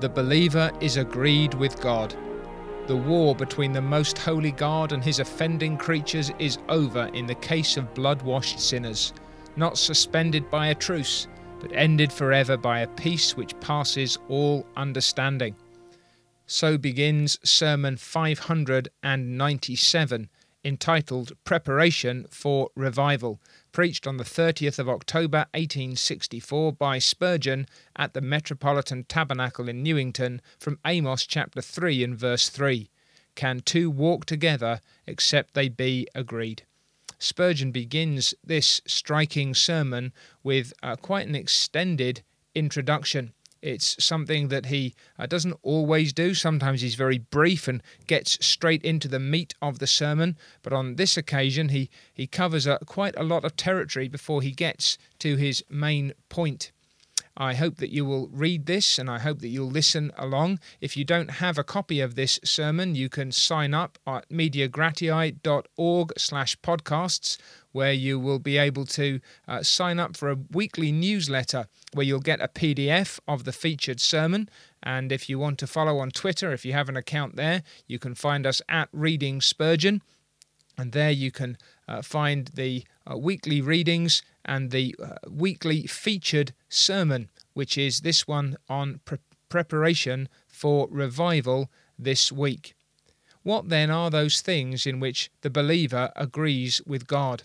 the believer is agreed with God. The war between the most holy God and his offending creatures is over in the case of blood washed sinners, not suspended by a truce, but ended forever by a peace which passes all understanding. So begins Sermon 597, entitled Preparation for Revival, preached on the 30th of October 1864 by Spurgeon at the Metropolitan Tabernacle in Newington from Amos chapter 3 and verse 3. Can two walk together except they be agreed? Spurgeon begins this striking sermon with uh, quite an extended introduction. It's something that he uh, doesn't always do. Sometimes he's very brief and gets straight into the meat of the sermon. But on this occasion, he, he covers uh, quite a lot of territory before he gets to his main point. I hope that you will read this and I hope that you'll listen along. If you don't have a copy of this sermon, you can sign up at mediagratiae.org slash podcasts where you will be able to uh, sign up for a weekly newsletter where you'll get a PDF of the featured sermon. And if you want to follow on Twitter, if you have an account there, you can find us at Reading Spurgeon. And there you can uh, find the uh, weekly readings and the uh, weekly featured sermon, which is this one on pre- preparation for revival this week. What then are those things in which the believer agrees with God?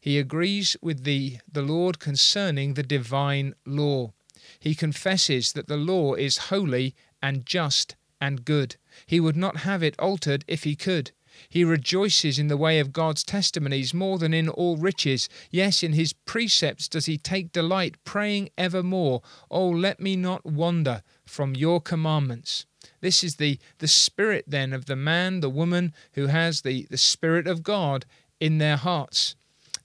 He agrees with the, the Lord concerning the divine law. He confesses that the law is holy and just and good. He would not have it altered if he could. He rejoices in the way of God's testimonies more than in all riches. Yes, in his precepts does he take delight, praying evermore, Oh, let me not wander from your commandments. This is the, the spirit then of the man, the woman who has the, the spirit of God in their hearts.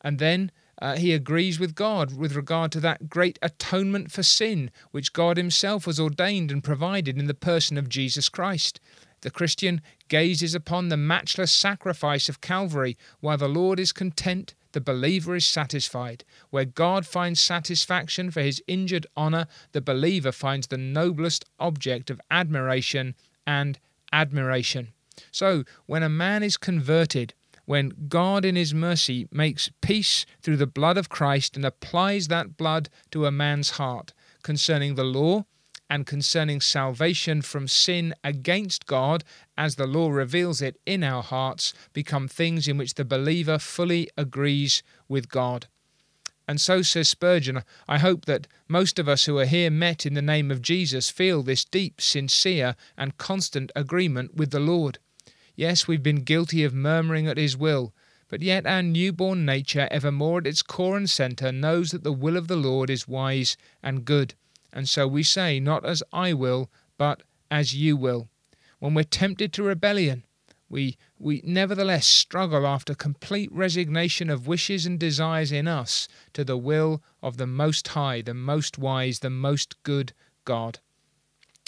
And then uh, he agrees with God with regard to that great atonement for sin, which God Himself has ordained and provided in the person of Jesus Christ. The Christian gazes upon the matchless sacrifice of Calvary, while the Lord is content, the believer is satisfied. Where God finds satisfaction for his injured honour, the believer finds the noblest object of admiration and admiration. So, when a man is converted, when God in His mercy makes peace through the blood of Christ and applies that blood to a man's heart concerning the law, and concerning salvation from sin against God, as the law reveals it in our hearts, become things in which the believer fully agrees with God. And so says Spurgeon, I hope that most of us who are here met in the name of Jesus feel this deep, sincere, and constant agreement with the Lord. Yes, we've been guilty of murmuring at His will, but yet our newborn nature, evermore at its core and centre, knows that the will of the Lord is wise and good. And so we say, Not as I will, but as you will. When we're tempted to rebellion, we, we nevertheless struggle after complete resignation of wishes and desires in us to the will of the Most High, the Most Wise, the Most Good God.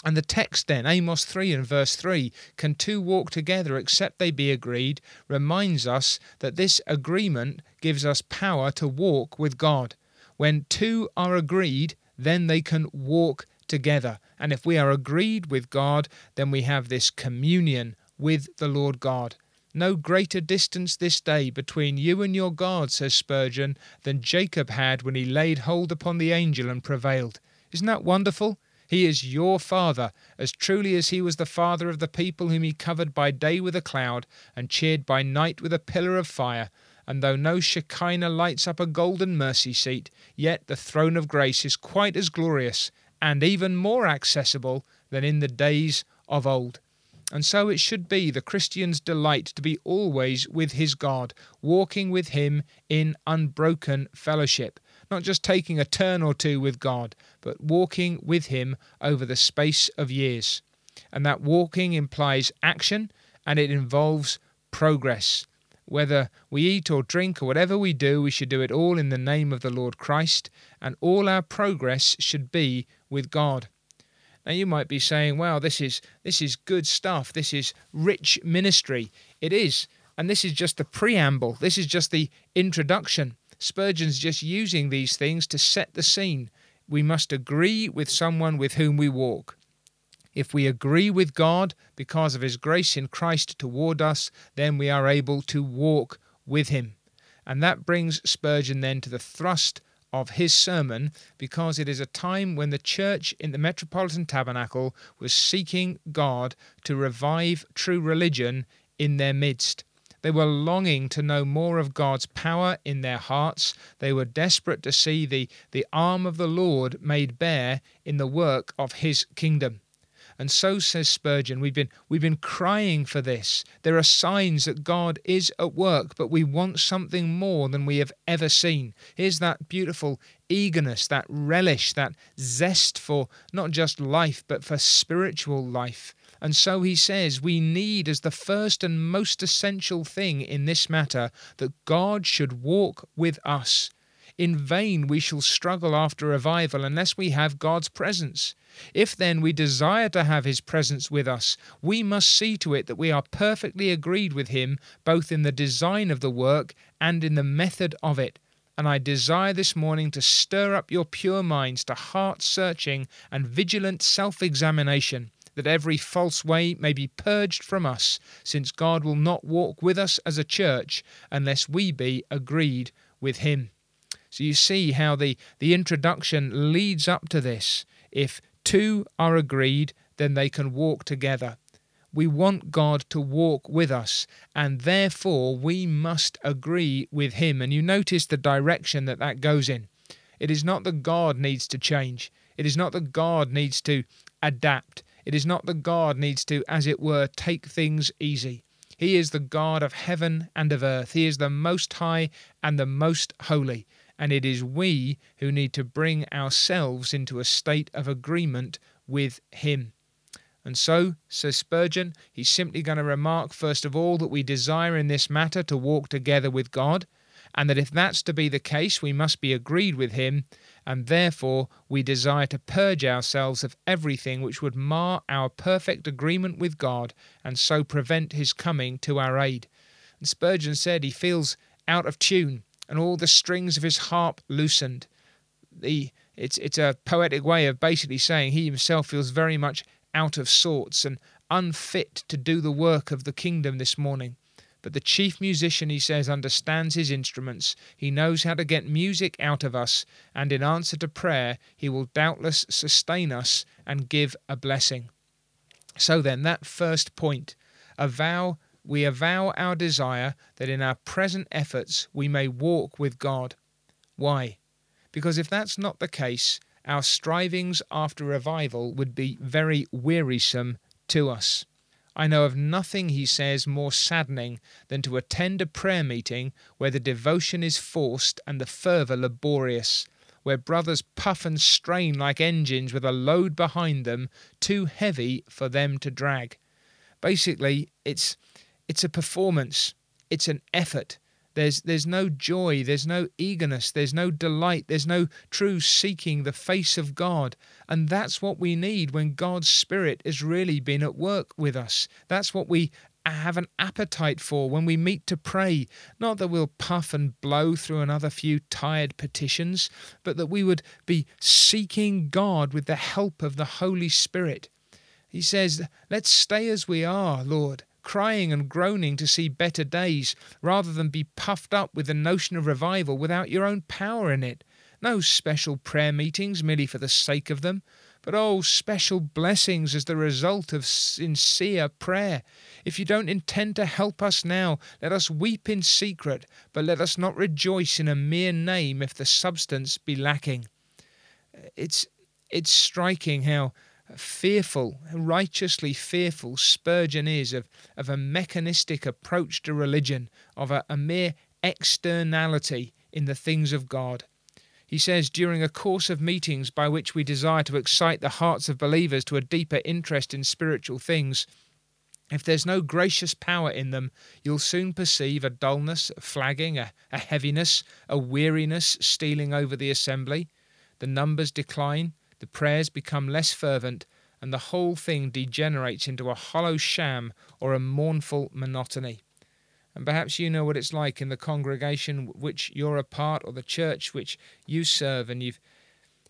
And the text then, Amos 3 and verse 3, can two walk together except they be agreed, reminds us that this agreement gives us power to walk with God. When two are agreed, then they can walk together. And if we are agreed with God, then we have this communion with the Lord God. No greater distance this day between you and your God, says Spurgeon, than Jacob had when he laid hold upon the angel and prevailed. Isn't that wonderful? He is your father, as truly as he was the father of the people whom he covered by day with a cloud and cheered by night with a pillar of fire. And though no Shekinah lights up a golden mercy seat, yet the throne of grace is quite as glorious and even more accessible than in the days of old. And so it should be the Christian's delight to be always with his God, walking with him in unbroken fellowship, not just taking a turn or two with God, but walking with him over the space of years. And that walking implies action and it involves progress. Whether we eat or drink or whatever we do, we should do it all in the name of the Lord Christ, and all our progress should be with God. Now you might be saying, "Well, this is this is good stuff. This is rich ministry." It is, and this is just the preamble. This is just the introduction. Spurgeon's just using these things to set the scene. We must agree with someone with whom we walk. If we agree with God because of His grace in Christ toward us, then we are able to walk with Him. And that brings Spurgeon then to the thrust of his sermon because it is a time when the church in the Metropolitan Tabernacle was seeking God to revive true religion in their midst. They were longing to know more of God's power in their hearts. They were desperate to see the, the arm of the Lord made bare in the work of his kingdom. And so says Spurgeon, we've been we've been crying for this. There are signs that God is at work, but we want something more than we have ever seen. Here's that beautiful eagerness, that relish, that zest for not just life, but for spiritual life. And so he says, we need as the first and most essential thing in this matter that God should walk with us. In vain we shall struggle after revival unless we have God's presence. If then we desire to have His presence with us, we must see to it that we are perfectly agreed with Him both in the design of the work and in the method of it. And I desire this morning to stir up your pure minds to heart searching and vigilant self examination, that every false way may be purged from us, since God will not walk with us as a church unless we be agreed with Him. So you see how the, the introduction leads up to this. If two are agreed, then they can walk together. We want God to walk with us, and therefore we must agree with Him. And you notice the direction that that goes in. It is not that God needs to change, it is not that God needs to adapt, it is not that God needs to, as it were, take things easy. He is the God of heaven and of earth. He is the most high and the most holy and it is we who need to bring ourselves into a state of agreement with Him. And so, says Spurgeon, he's simply going to remark, first of all, that we desire in this matter to walk together with God, and that if that's to be the case, we must be agreed with Him, and therefore we desire to purge ourselves of everything which would mar our perfect agreement with God and so prevent His coming to our aid. And Spurgeon said he feels out of tune and all the strings of his harp loosened. The, it's, it's a poetic way of basically saying he himself feels very much out of sorts and unfit to do the work of the kingdom this morning. But the chief musician, he says, understands his instruments. He knows how to get music out of us, and in answer to prayer, he will doubtless sustain us and give a blessing. So then, that first point, a vow we avow our desire that in our present efforts we may walk with God. Why? Because if that's not the case, our strivings after revival would be very wearisome to us. I know of nothing, he says, more saddening than to attend a prayer meeting where the devotion is forced and the fervour laborious, where brothers puff and strain like engines with a load behind them too heavy for them to drag. Basically, it's it's a performance, it's an effort. There's, there's no joy, there's no eagerness, there's no delight, there's no true seeking the face of God. And that's what we need when God's Spirit has really been at work with us. That's what we have an appetite for when we meet to pray. Not that we'll puff and blow through another few tired petitions, but that we would be seeking God with the help of the Holy Spirit. He says, Let's stay as we are, Lord crying and groaning to see better days, rather than be puffed up with the notion of revival without your own power in it. No special prayer meetings merely for the sake of them, but oh, special blessings as the result of sincere prayer. If you don't intend to help us now, let us weep in secret, but let us not rejoice in a mere name if the substance be lacking. Uh, it's it's striking how fearful, righteously fearful Spurgeon is of, of a mechanistic approach to religion, of a, a mere externality in the things of God. He says, during a course of meetings by which we desire to excite the hearts of believers to a deeper interest in spiritual things, if there's no gracious power in them, you'll soon perceive a dullness, a flagging, a, a heaviness, a weariness stealing over the assembly. The numbers decline, the prayers become less fervent, and the whole thing degenerates into a hollow sham or a mournful monotony. And perhaps you know what it's like in the congregation which you're a part or the church which you serve, and you've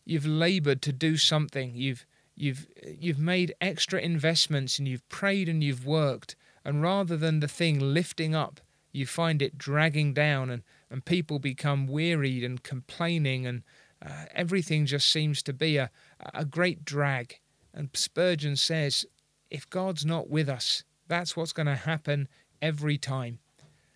you've labored to do something. You've you've you've made extra investments and you've prayed and you've worked and rather than the thing lifting up you find it dragging down and, and people become wearied and complaining and uh, everything just seems to be a, a great drag. And spurgeon says if god's not with us that's what's going to happen every time.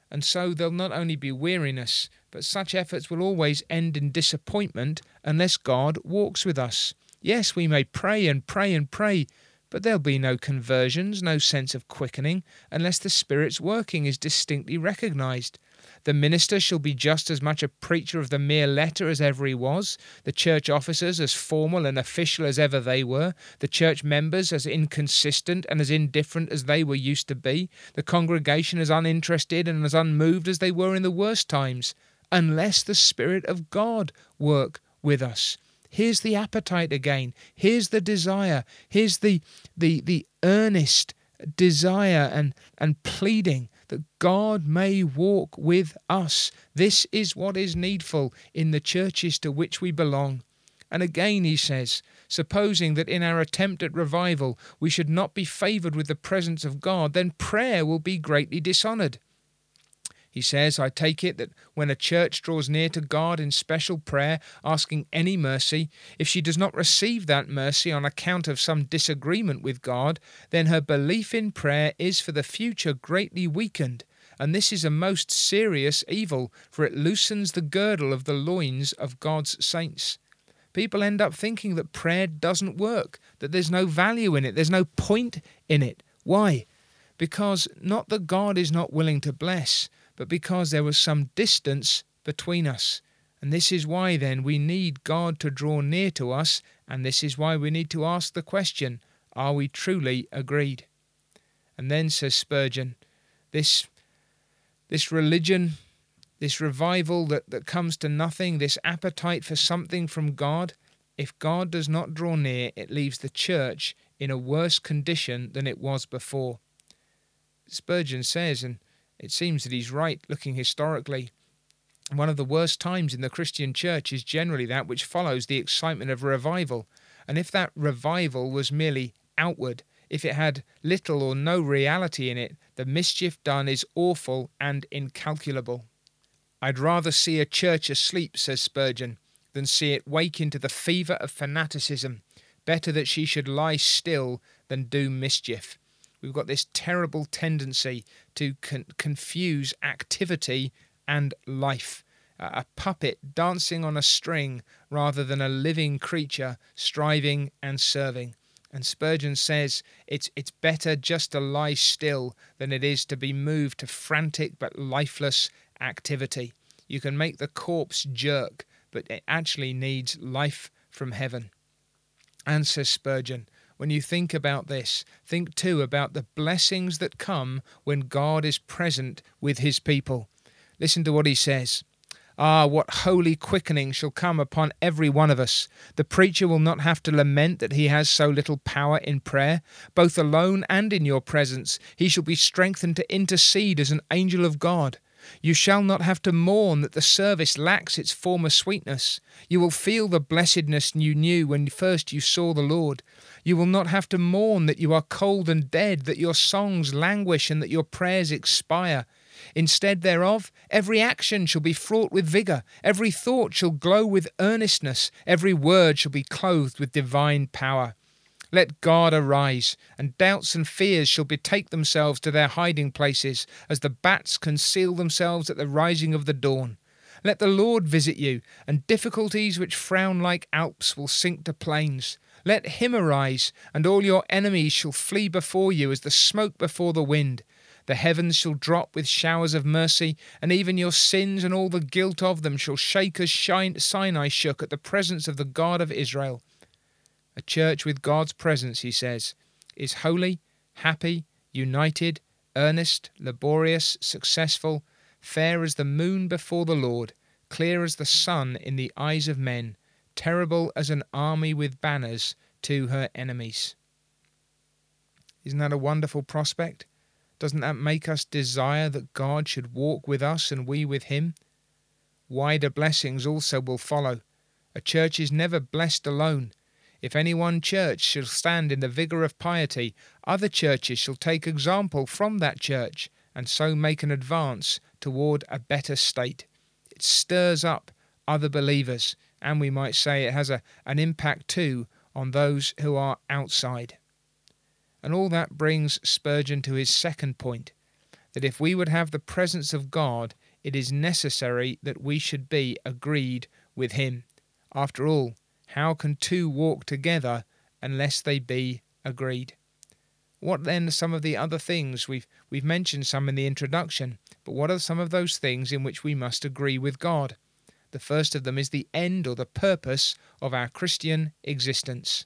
And so there'll not only be weariness but such efforts will always end in disappointment unless god walks with us. Yes, we may pray and pray and pray, but there'll be no conversions, no sense of quickening, unless the Spirit's working is distinctly recognized. The minister shall be just as much a preacher of the mere letter as ever he was, the church officers as formal and official as ever they were, the church members as inconsistent and as indifferent as they were used to be, the congregation as uninterested and as unmoved as they were in the worst times, unless the Spirit of God work with us. Here's the appetite again. Here's the desire. Here's the the the earnest desire and and pleading that God may walk with us. This is what is needful in the churches to which we belong. And again he says, supposing that in our attempt at revival we should not be favoured with the presence of God, then prayer will be greatly dishonoured. He says, I take it that when a church draws near to God in special prayer, asking any mercy, if she does not receive that mercy on account of some disagreement with God, then her belief in prayer is for the future greatly weakened. And this is a most serious evil, for it loosens the girdle of the loins of God's saints. People end up thinking that prayer doesn't work, that there's no value in it, there's no point in it. Why? Because not that God is not willing to bless, but because there was some distance between us. And this is why then we need God to draw near to us, and this is why we need to ask the question Are we truly agreed? And then says Spurgeon, this, this religion, this revival that, that comes to nothing, this appetite for something from God, if God does not draw near, it leaves the church in a worse condition than it was before. Spurgeon says, and it seems that he's right looking historically. One of the worst times in the Christian church is generally that which follows the excitement of revival. And if that revival was merely outward, if it had little or no reality in it, the mischief done is awful and incalculable. I'd rather see a church asleep, says Spurgeon, than see it wake into the fever of fanaticism. Better that she should lie still than do mischief. We've got this terrible tendency to con- confuse activity and life. Uh, a puppet dancing on a string rather than a living creature striving and serving. And Spurgeon says it's, it's better just to lie still than it is to be moved to frantic but lifeless activity. You can make the corpse jerk, but it actually needs life from heaven. And says Spurgeon, when you think about this, think too about the blessings that come when God is present with his people. Listen to what he says. Ah, what holy quickening shall come upon every one of us. The preacher will not have to lament that he has so little power in prayer. Both alone and in your presence, he shall be strengthened to intercede as an angel of God. You shall not have to mourn that the service lacks its former sweetness. You will feel the blessedness you knew when first you saw the Lord. You will not have to mourn that you are cold and dead, that your songs languish, and that your prayers expire. Instead thereof, every action shall be fraught with vigour, every thought shall glow with earnestness, every word shall be clothed with divine power. Let God arise, and doubts and fears shall betake themselves to their hiding places, as the bats conceal themselves at the rising of the dawn. Let the Lord visit you, and difficulties which frown like Alps will sink to plains. Let him arise, and all your enemies shall flee before you as the smoke before the wind. The heavens shall drop with showers of mercy, and even your sins and all the guilt of them shall shake as Sinai shook at the presence of the God of Israel. A church with God's presence, he says, is holy, happy, united, earnest, laborious, successful, fair as the moon before the Lord, clear as the sun in the eyes of men, terrible as an army with banners to her enemies. Isn't that a wonderful prospect? Doesn't that make us desire that God should walk with us and we with him? Wider blessings also will follow. A church is never blessed alone. If any one church shall stand in the vigour of piety, other churches shall take example from that church, and so make an advance toward a better state. It stirs up other believers, and we might say it has a, an impact too on those who are outside. And all that brings Spurgeon to his second point that if we would have the presence of God, it is necessary that we should be agreed with Him. After all, how can two walk together unless they be agreed? What then are some of the other things we've we've mentioned some in the introduction, but what are some of those things in which we must agree with God? The first of them is the end or the purpose of our Christian existence.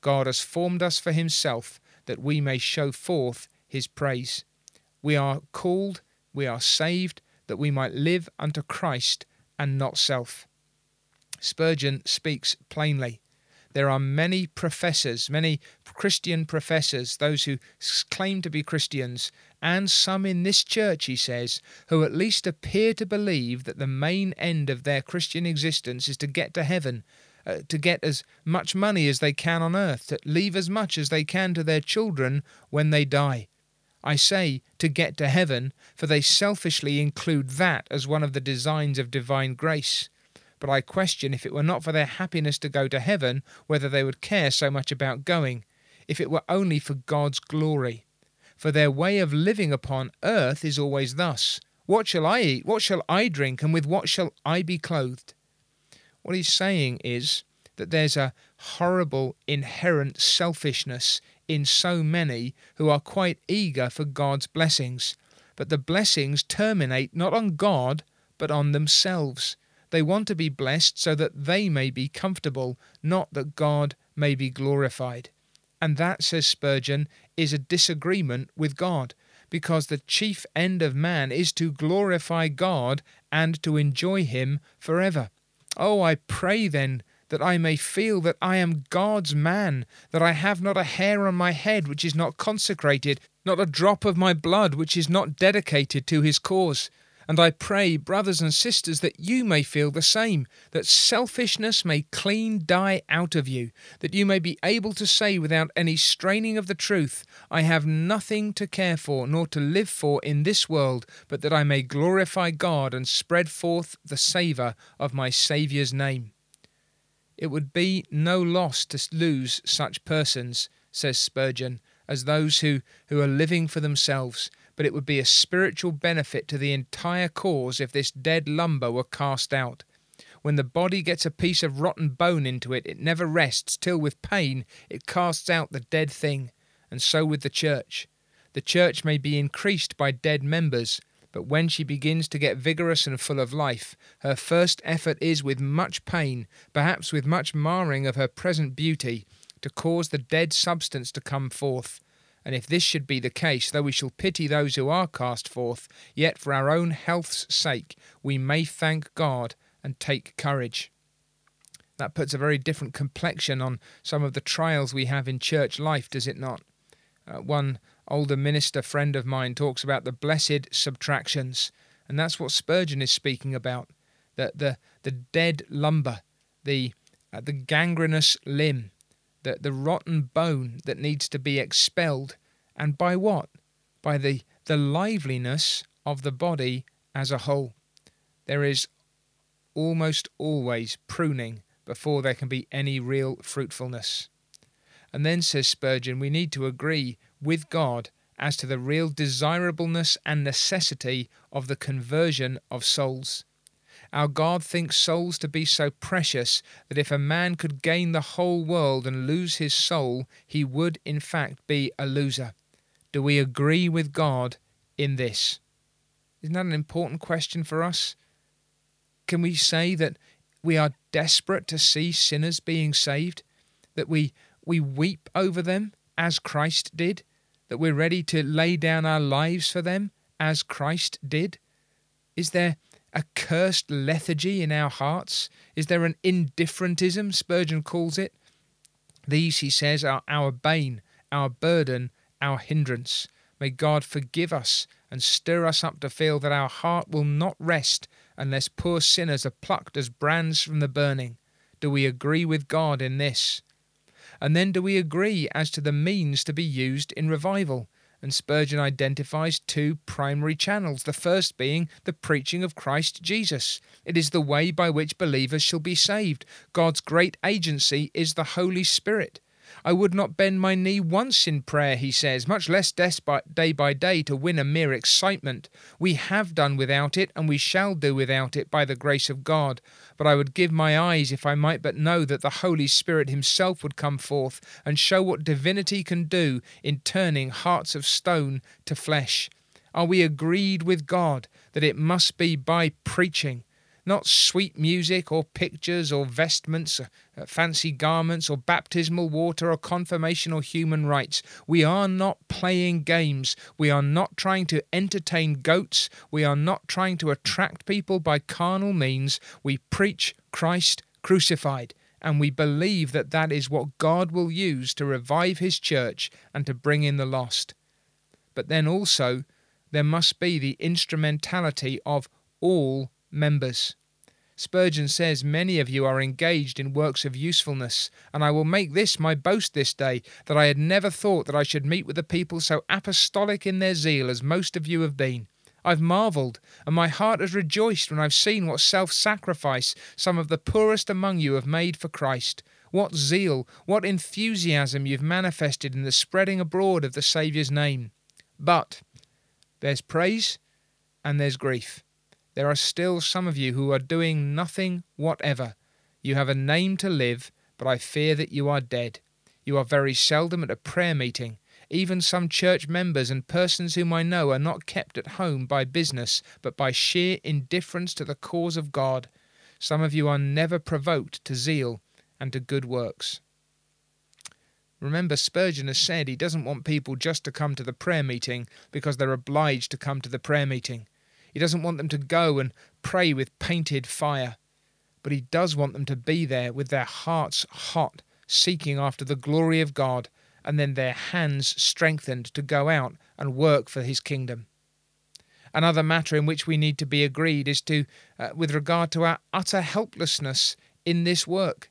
God has formed us for himself that we may show forth his praise. We are called, we are saved, that we might live unto Christ and not self. Spurgeon speaks plainly. There are many professors, many Christian professors, those who claim to be Christians, and some in this church, he says, who at least appear to believe that the main end of their Christian existence is to get to heaven, uh, to get as much money as they can on earth, to leave as much as they can to their children when they die. I say to get to heaven, for they selfishly include that as one of the designs of divine grace. But I question if it were not for their happiness to go to heaven, whether they would care so much about going, if it were only for God's glory. For their way of living upon earth is always thus What shall I eat? What shall I drink? And with what shall I be clothed? What he's saying is that there's a horrible inherent selfishness in so many who are quite eager for God's blessings. But the blessings terminate not on God, but on themselves. They want to be blessed so that they may be comfortable, not that God may be glorified. And that, says Spurgeon, is a disagreement with God, because the chief end of man is to glorify God and to enjoy Him forever. Oh, I pray then that I may feel that I am God's man, that I have not a hair on my head which is not consecrated, not a drop of my blood which is not dedicated to his cause. And I pray, brothers and sisters, that you may feel the same, that selfishness may clean die out of you, that you may be able to say without any straining of the truth, I have nothing to care for nor to live for in this world, but that I may glorify God and spread forth the savour of my Saviour's name. It would be no loss to lose such persons, says Spurgeon, as those who, who are living for themselves, but it would be a spiritual benefit to the entire cause if this dead lumber were cast out. When the body gets a piece of rotten bone into it, it never rests till with pain it casts out the dead thing, and so with the church. The church may be increased by dead members, but when she begins to get vigorous and full of life, her first effort is with much pain, perhaps with much marring of her present beauty, to cause the dead substance to come forth. And if this should be the case, though we shall pity those who are cast forth, yet for our own health's sake we may thank God and take courage. That puts a very different complexion on some of the trials we have in church life, does it not? Uh, one older minister friend of mine talks about the blessed subtractions, and that's what Spurgeon is speaking about. The the the dead lumber, the uh, the gangrenous limb, the the rotten bone that needs to be expelled, and by what? By the the liveliness of the body as a whole. There is almost always pruning before there can be any real fruitfulness. And then, says Spurgeon, we need to agree with God as to the real desirableness and necessity of the conversion of souls. Our God thinks souls to be so precious that if a man could gain the whole world and lose his soul, he would in fact be a loser. Do we agree with God in this? Isn't that an important question for us? Can we say that we are desperate to see sinners being saved? That we, we weep over them as Christ did? that we're ready to lay down our lives for them as Christ did? Is there a cursed lethargy in our hearts? Is there an indifferentism, Spurgeon calls it? These, he says, are our bane, our burden, our hindrance. May God forgive us and stir us up to feel that our heart will not rest unless poor sinners are plucked as brands from the burning. Do we agree with God in this? And then do we agree as to the means to be used in revival? And Spurgeon identifies two primary channels, the first being the preaching of Christ Jesus. It is the way by which believers shall be saved. God's great agency is the Holy Spirit. I would not bend my knee once in prayer, he says, much less day by day to win a mere excitement. We have done without it, and we shall do without it by the grace of God. But I would give my eyes if I might but know that the Holy Spirit Himself would come forth and show what divinity can do in turning hearts of stone to flesh. Are we agreed with God that it must be by preaching? Not sweet music or pictures or vestments, uh, fancy garments or baptismal water or confirmation or human rites. We are not playing games. We are not trying to entertain goats. We are not trying to attract people by carnal means. We preach Christ crucified. And we believe that that is what God will use to revive His church and to bring in the lost. But then also, there must be the instrumentality of all members. Spurgeon says, Many of you are engaged in works of usefulness, and I will make this my boast this day, that I had never thought that I should meet with a people so apostolic in their zeal as most of you have been. I've marvelled, and my heart has rejoiced when I've seen what self sacrifice some of the poorest among you have made for Christ. What zeal, what enthusiasm you've manifested in the spreading abroad of the Saviour's name. But there's praise and there's grief there are still some of you who are doing nothing whatever. You have a name to live, but I fear that you are dead. You are very seldom at a prayer meeting. Even some church members and persons whom I know are not kept at home by business, but by sheer indifference to the cause of God. Some of you are never provoked to zeal and to good works. Remember, Spurgeon has said he doesn't want people just to come to the prayer meeting because they're obliged to come to the prayer meeting. He doesn't want them to go and pray with painted fire, but he does want them to be there with their hearts hot, seeking after the glory of God, and then their hands strengthened to go out and work for his kingdom. Another matter in which we need to be agreed is to, uh, with regard to our utter helplessness in this work.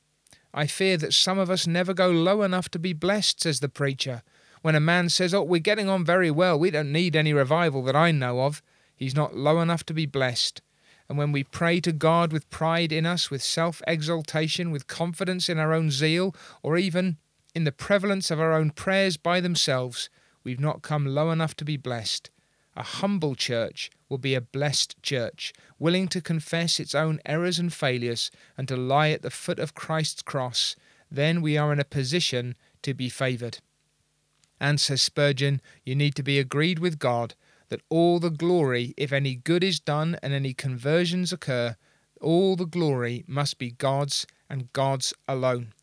I fear that some of us never go low enough to be blessed, says the preacher. When a man says, Oh, we're getting on very well, we don't need any revival that I know of, He's not low enough to be blessed. And when we pray to God with pride in us, with self exaltation, with confidence in our own zeal, or even in the prevalence of our own prayers by themselves, we've not come low enough to be blessed. A humble church will be a blessed church, willing to confess its own errors and failures and to lie at the foot of Christ's cross. Then we are in a position to be favoured. And, says Spurgeon, you need to be agreed with God that all the glory, if any good is done and any conversions occur, all the glory must be God's and God's alone.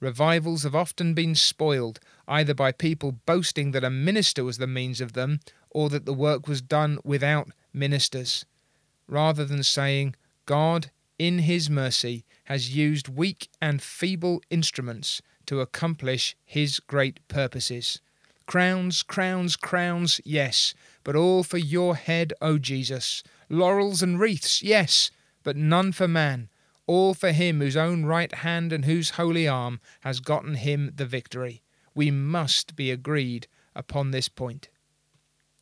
Revivals have often been spoiled, either by people boasting that a minister was the means of them, or that the work was done without ministers, rather than saying, God, in His mercy, has used weak and feeble instruments to accomplish His great purposes. Crowns, crowns, crowns, yes, but all for your head, O Jesus. Laurels and wreaths, yes, but none for man. All for him whose own right hand and whose holy arm has gotten him the victory. We must be agreed upon this point.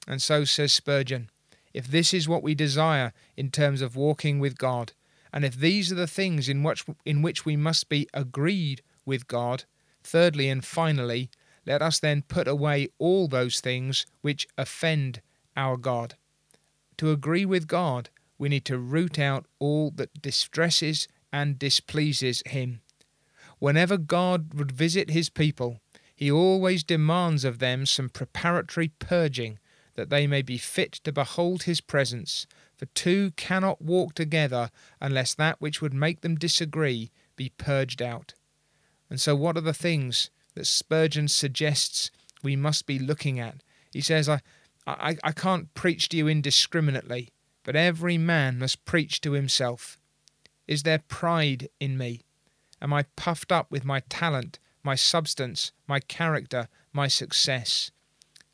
And so says Spurgeon if this is what we desire in terms of walking with God, and if these are the things in which, in which we must be agreed with God, thirdly and finally, let us then put away all those things which offend our God. To agree with God, we need to root out all that distresses and displeases Him. Whenever God would visit His people, He always demands of them some preparatory purging, that they may be fit to behold His presence. For two cannot walk together unless that which would make them disagree be purged out. And so, what are the things that Spurgeon suggests we must be looking at. He says, I, I, I can't preach to you indiscriminately, but every man must preach to himself. Is there pride in me? Am I puffed up with my talent, my substance, my character, my success?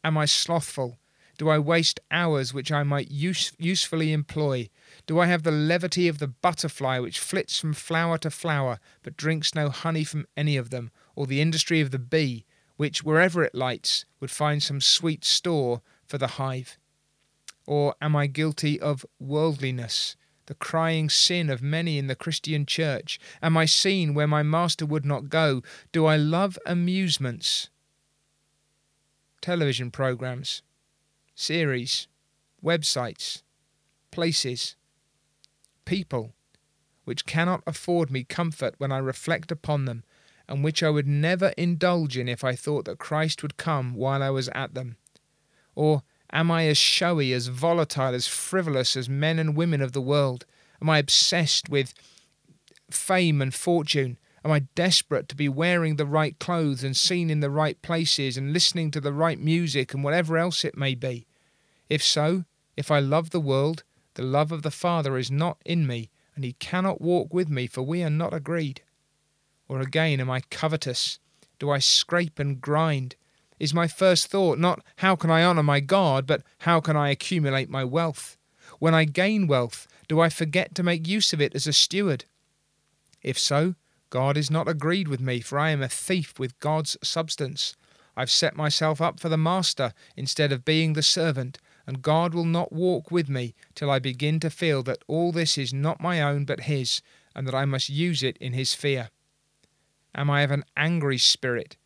Am I slothful? Do I waste hours which I might use, usefully employ? Do I have the levity of the butterfly which flits from flower to flower, but drinks no honey from any of them, or the industry of the bee, which, wherever it lights, would find some sweet store for the hive? Or am I guilty of worldliness, the crying sin of many in the Christian church? Am I seen where my master would not go? Do I love amusements? Television programs, series, websites, places, people, which cannot afford me comfort when I reflect upon them, and which I would never indulge in if I thought that Christ would come while I was at them? Or am I as showy, as volatile, as frivolous as men and women of the world? Am I obsessed with fame and fortune? Am I desperate to be wearing the right clothes and seen in the right places and listening to the right music and whatever else it may be? If so, if I love the world, the love of the Father is not in me, and he cannot walk with me, for we are not agreed. Or again, am I covetous? Do I scrape and grind? Is my first thought not how can I honour my God, but how can I accumulate my wealth? When I gain wealth, do I forget to make use of it as a steward? If so, God is not agreed with me, for I am a thief with God's substance. I've set myself up for the master instead of being the servant, and God will not walk with me till I begin to feel that all this is not my own but His, and that I must use it in His fear. Am I of an angry spirit?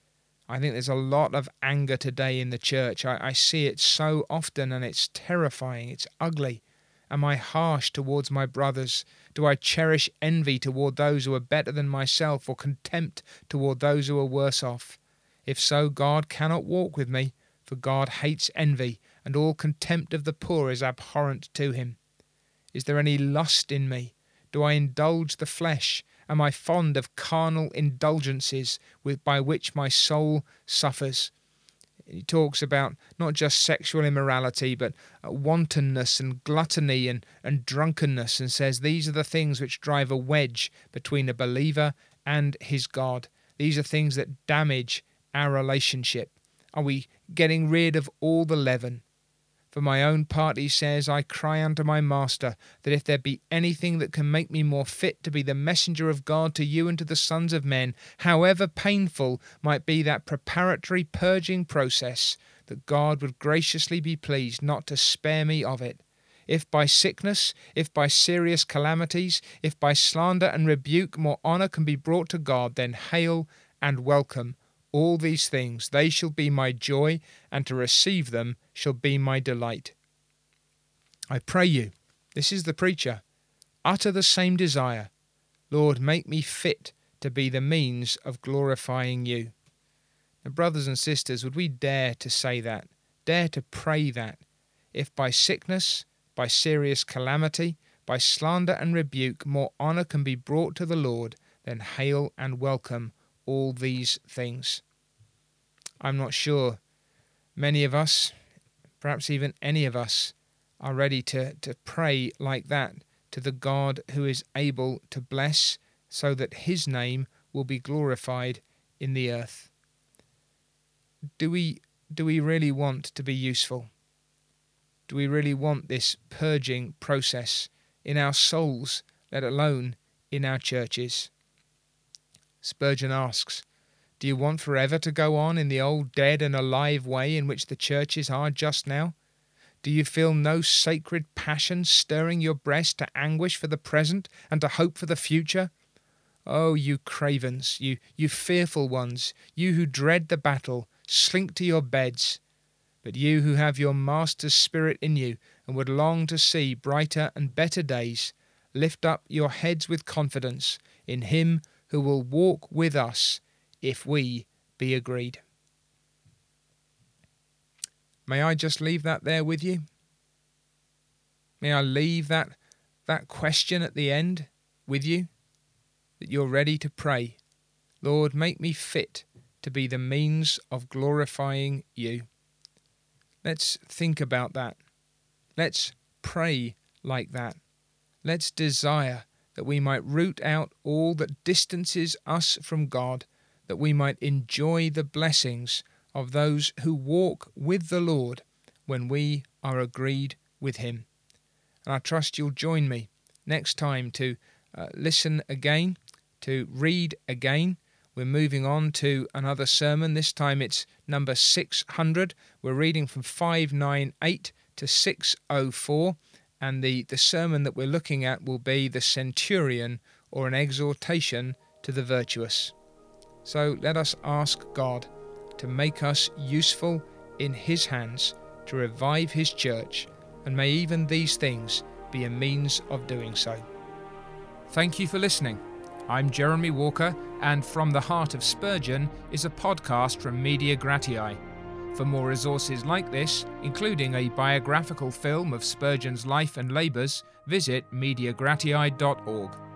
I think there's a lot of anger today in the church. I, I see it so often, and it's terrifying, it's ugly. Am I harsh towards my brothers? Do I cherish envy toward those who are better than myself, or contempt toward those who are worse off? If so, God cannot walk with me, for God hates envy, and all contempt of the poor is abhorrent to him. Is there any lust in me? Do I indulge the flesh? Am I fond of carnal indulgences with, by which my soul suffers? he talks about not just sexual immorality, but uh, wantonness and gluttony and, and drunkenness, and says these are the things which drive a wedge between a believer and his God. These are things that damage our relationship. Are we getting rid of all the leaven? For my own part, he says, I cry unto my Master, that if there be anything that can make me more fit to be the messenger of God to you and to the sons of men, however painful might be that preparatory purging process, that God would graciously be pleased not to spare me of it. If by sickness, if by serious calamities, if by slander and rebuke more honour can be brought to God, then hail and welcome all these things, they shall be my joy, and to receive them shall be my delight. I pray you, this is the preacher, utter the same desire. Lord, make me fit to be the means of glorifying you. Now, brothers and sisters, would we dare to say that, dare to pray that, if by sickness, by serious calamity, by slander and rebuke, more honour can be brought to the Lord, then hail and welcome all these things. I'm not sure many of us, perhaps even any of us, are ready to, to pray like that to the God who is able to bless so that his name will be glorified in the earth. Do we do we really want to be useful? Do we really want this purging process in our souls, let alone in our churches? Spurgeon asks, Do you want forever to go on in the old dead and alive way in which the churches are just now? Do you feel no sacred passion stirring your breast to anguish for the present and to hope for the future? Oh, you cravens, you, you fearful ones, you who dread the battle, slink to your beds. But you who have your Master's Spirit in you and would long to see brighter and better days, lift up your heads with confidence in Him who will walk with us if we be agreed. May I just leave that there with you? May I leave that, that question at the end with you? That you're ready to pray, Lord, make me fit to be the means of glorifying you. Let's think about that. Let's pray like that. Let's desire that we might root out all that distances us from God, that we might enjoy the blessings of those who walk with the Lord when we are agreed with Him. And I trust you'll join me next time to uh, listen again, to read again. We're moving on to another sermon. This time it's number 600. We're reading from 598 to 604. And the, the sermon that we're looking at will be the centurion or an exhortation to the virtuous. So let us ask God to make us useful in His hands to revive His church, and may even these things be a means of doing so. Thank you for listening. I'm Jeremy Walker, and From the Heart of Spurgeon is a podcast from Media Gratiae. For more resources like this, including a biographical film of Spurgeon's life and labours, visit mediagratiae.org.